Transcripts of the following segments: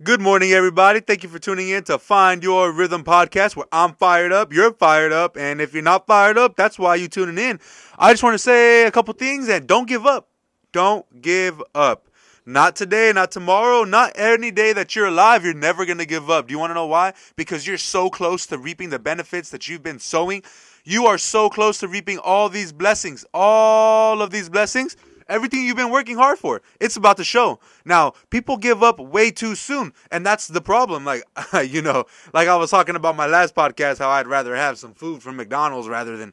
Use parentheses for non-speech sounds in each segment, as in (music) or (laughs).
Good morning, everybody. Thank you for tuning in to Find Your Rhythm podcast, where I'm fired up, you're fired up, and if you're not fired up, that's why you're tuning in. I just want to say a couple things and don't give up. Don't give up. Not today, not tomorrow, not any day that you're alive. You're never going to give up. Do you want to know why? Because you're so close to reaping the benefits that you've been sowing. You are so close to reaping all these blessings, all of these blessings everything you've been working hard for. It's about to show. Now, people give up way too soon, and that's the problem. Like, (laughs) you know, like I was talking about my last podcast, how I'd rather have some food from McDonald's rather than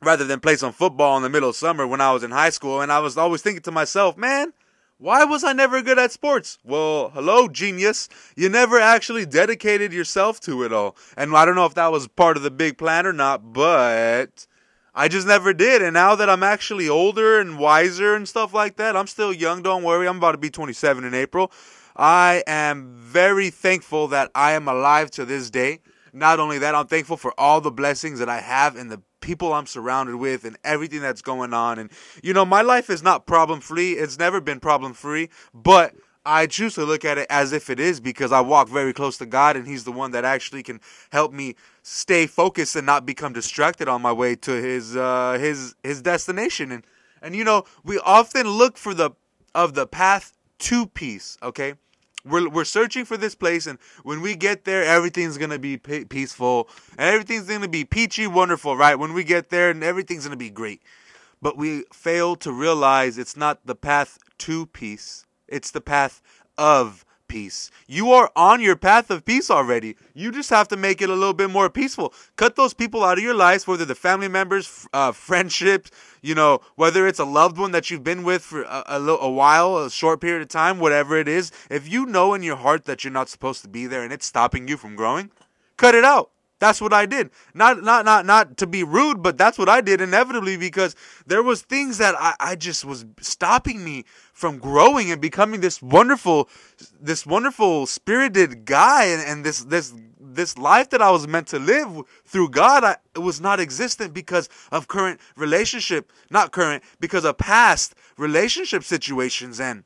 rather than play some football in the middle of summer when I was in high school. And I was always thinking to myself, man, why was I never good at sports? Well, hello, genius. You never actually dedicated yourself to it all. And I don't know if that was part of the big plan or not, but I just never did. And now that I'm actually older and wiser and stuff like that, I'm still young, don't worry. I'm about to be 27 in April. I am very thankful that I am alive to this day. Not only that, I'm thankful for all the blessings that I have and the people I'm surrounded with and everything that's going on. And, you know, my life is not problem free. It's never been problem free, but I choose to look at it as if it is because I walk very close to God and He's the one that actually can help me stay focused and not become distracted on my way to His uh, His His destination. And and you know we often look for the of the path to peace. Okay, we're we're searching for this place, and when we get there, everything's gonna be peaceful and everything's gonna be peachy wonderful, right? When we get there, and everything's gonna be great. But we fail to realize it's not the path to peace it's the path of peace. You are on your path of peace already. You just have to make it a little bit more peaceful. Cut those people out of your lives, whether the family members, uh, friendships, you know, whether it's a loved one that you've been with for a, a, little, a while, a short period of time, whatever it is. If you know in your heart that you're not supposed to be there and it's stopping you from growing, cut it out. That's what I did. Not not not not to be rude, but that's what I did inevitably because there was things that I, I just was stopping me from growing and becoming this wonderful this wonderful spirited guy and, and this this this life that I was meant to live through God I, was not existent because of current relationship, not current, because of past relationship situations and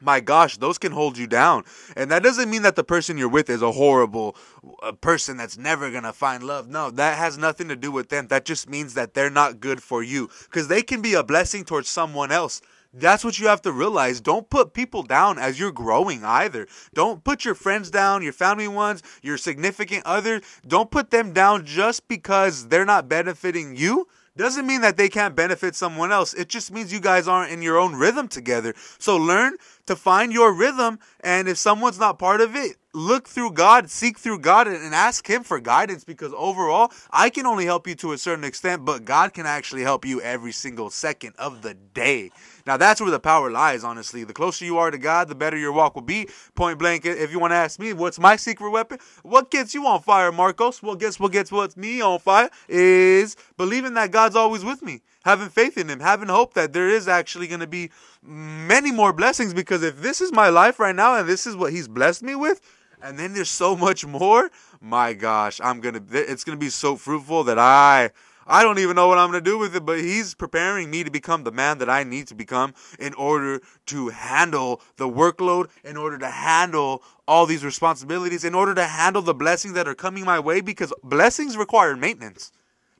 my gosh, those can hold you down. And that doesn't mean that the person you're with is a horrible a person that's never going to find love. No, that has nothing to do with them. That just means that they're not good for you because they can be a blessing towards someone else. That's what you have to realize. Don't put people down as you're growing either. Don't put your friends down, your family ones, your significant others. Don't put them down just because they're not benefiting you doesn't mean that they can't benefit someone else. It just means you guys aren't in your own rhythm together. So learn to find your rhythm. And if someone's not part of it, look through God, seek through God, and ask Him for guidance because overall, I can only help you to a certain extent, but God can actually help you every single second of the day. Now, that's where the power lies, honestly. The closer you are to God, the better your walk will be. Point blank, if you want to ask me, what's my secret weapon? What gets you on fire, Marcos? Well, guess what gets what's me on fire is believing that God's always with me, having faith in Him, having hope that there is actually going to be many more blessings because if this is my life right now and this is what He's blessed me with, and then there's so much more, my gosh, I'm to, it's to be so fruitful that I I don't even know what I'm going to do with it, but he's preparing me to become the man that I need to become in order to handle the workload, in order to handle all these responsibilities, in order to handle the blessings that are coming my way because blessings require maintenance.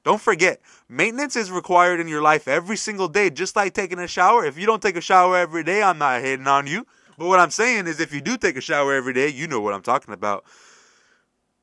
Don't forget, maintenance is required in your life every single day, just like taking a shower. If you don't take a shower every day, I'm not hating on you. But what I'm saying is, if you do take a shower every day, you know what I'm talking about.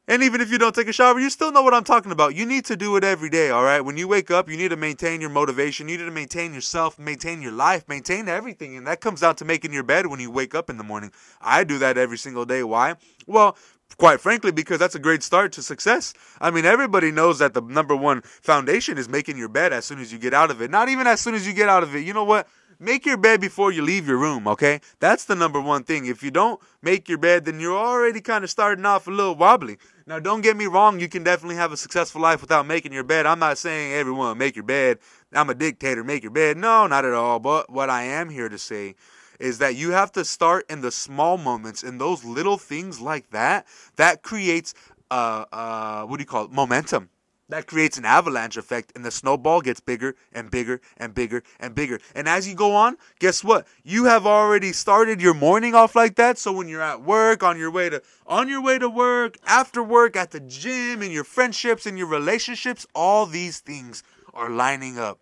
And even if you don't take a shower, you still know what I'm talking about. You need to do it every day, all right? When you wake up, you need to maintain your motivation. You need to maintain yourself, maintain your life, maintain everything. And that comes down to making your bed when you wake up in the morning. I do that every single day. Why? Well, quite frankly, because that's a great start to success. I mean, everybody knows that the number one foundation is making your bed as soon as you get out of it. Not even as soon as you get out of it. You know what? make your bed before you leave your room, okay? That's the number one thing. If you don't make your bed, then you're already kind of starting off a little wobbly. Now, don't get me wrong, you can definitely have a successful life without making your bed. I'm not saying everyone make your bed. I'm a dictator, make your bed. No, not at all. But what I am here to say is that you have to start in the small moments, in those little things like that, that creates uh uh what do you call it? Momentum. That creates an avalanche effect and the snowball gets bigger and bigger and bigger and bigger. And as you go on guess what? You have already started your morning off like that. So when you're at work on your way to on your way to work after work at the gym in your friendships in your relationships all these things are lining up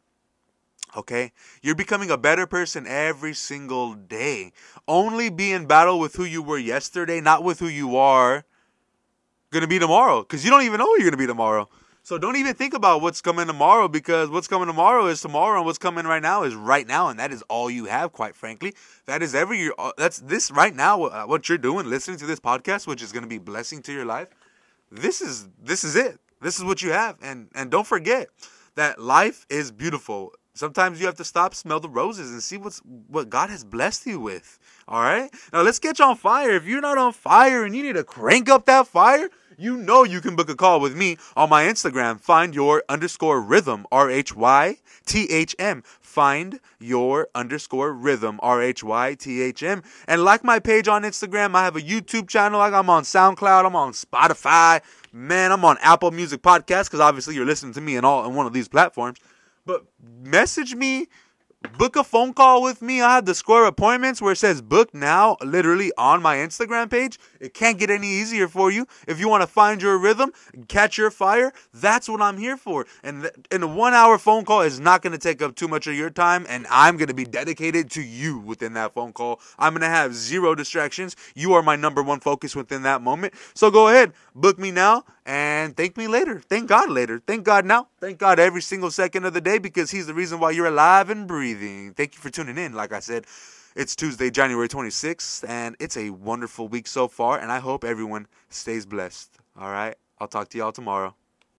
Okay? You're becoming a better person every single day. Only be in battle with who you were yesterday, not with who you are going to be tomorrow. Because you don't even know who you're going to be tomorrow. So don't even think about what's coming tomorrow because what's coming tomorrow is tomorrow and what's coming right now is right now and that is all you have quite frankly. That is every year uh, that's this right now uh, what you're doing listening to this podcast which is going to be blessing to your life. This is this is it. This is what you have and and don't forget that life is beautiful. Sometimes you have to stop, smell the roses, and see what's what God has blessed you with. All right. Now let's get you on fire. If you're not on fire and you need to crank up that fire, you know you can book a call with me on my Instagram. Find your underscore rhythm, R H Y T H M. Find your underscore rhythm, R H Y T H M. And like my page on Instagram, I have a YouTube channel. I'm on SoundCloud, I'm on Spotify. Man, I'm on Apple Music Podcast because obviously you're listening to me in all in one of these platforms. But message me book a phone call with me. I have the square appointments where it says book now, literally on my Instagram page. It can't get any easier for you. If you want to find your rhythm, catch your fire, that's what I'm here for. And, th- and a one hour phone call is not going to take up too much of your time. And I'm going to be dedicated to you within that phone call. I'm going to have zero distractions. You are my number one focus within that moment. So go ahead, book me now and thank me later. Thank God later. Thank God now. Thank God every single second of the day because He's the reason why you're alive and breathing. Thank you for tuning in. Like I said, it's Tuesday, January 26th, and it's a wonderful week so far, and I hope everyone stays blessed. All right? I'll talk to y'all tomorrow.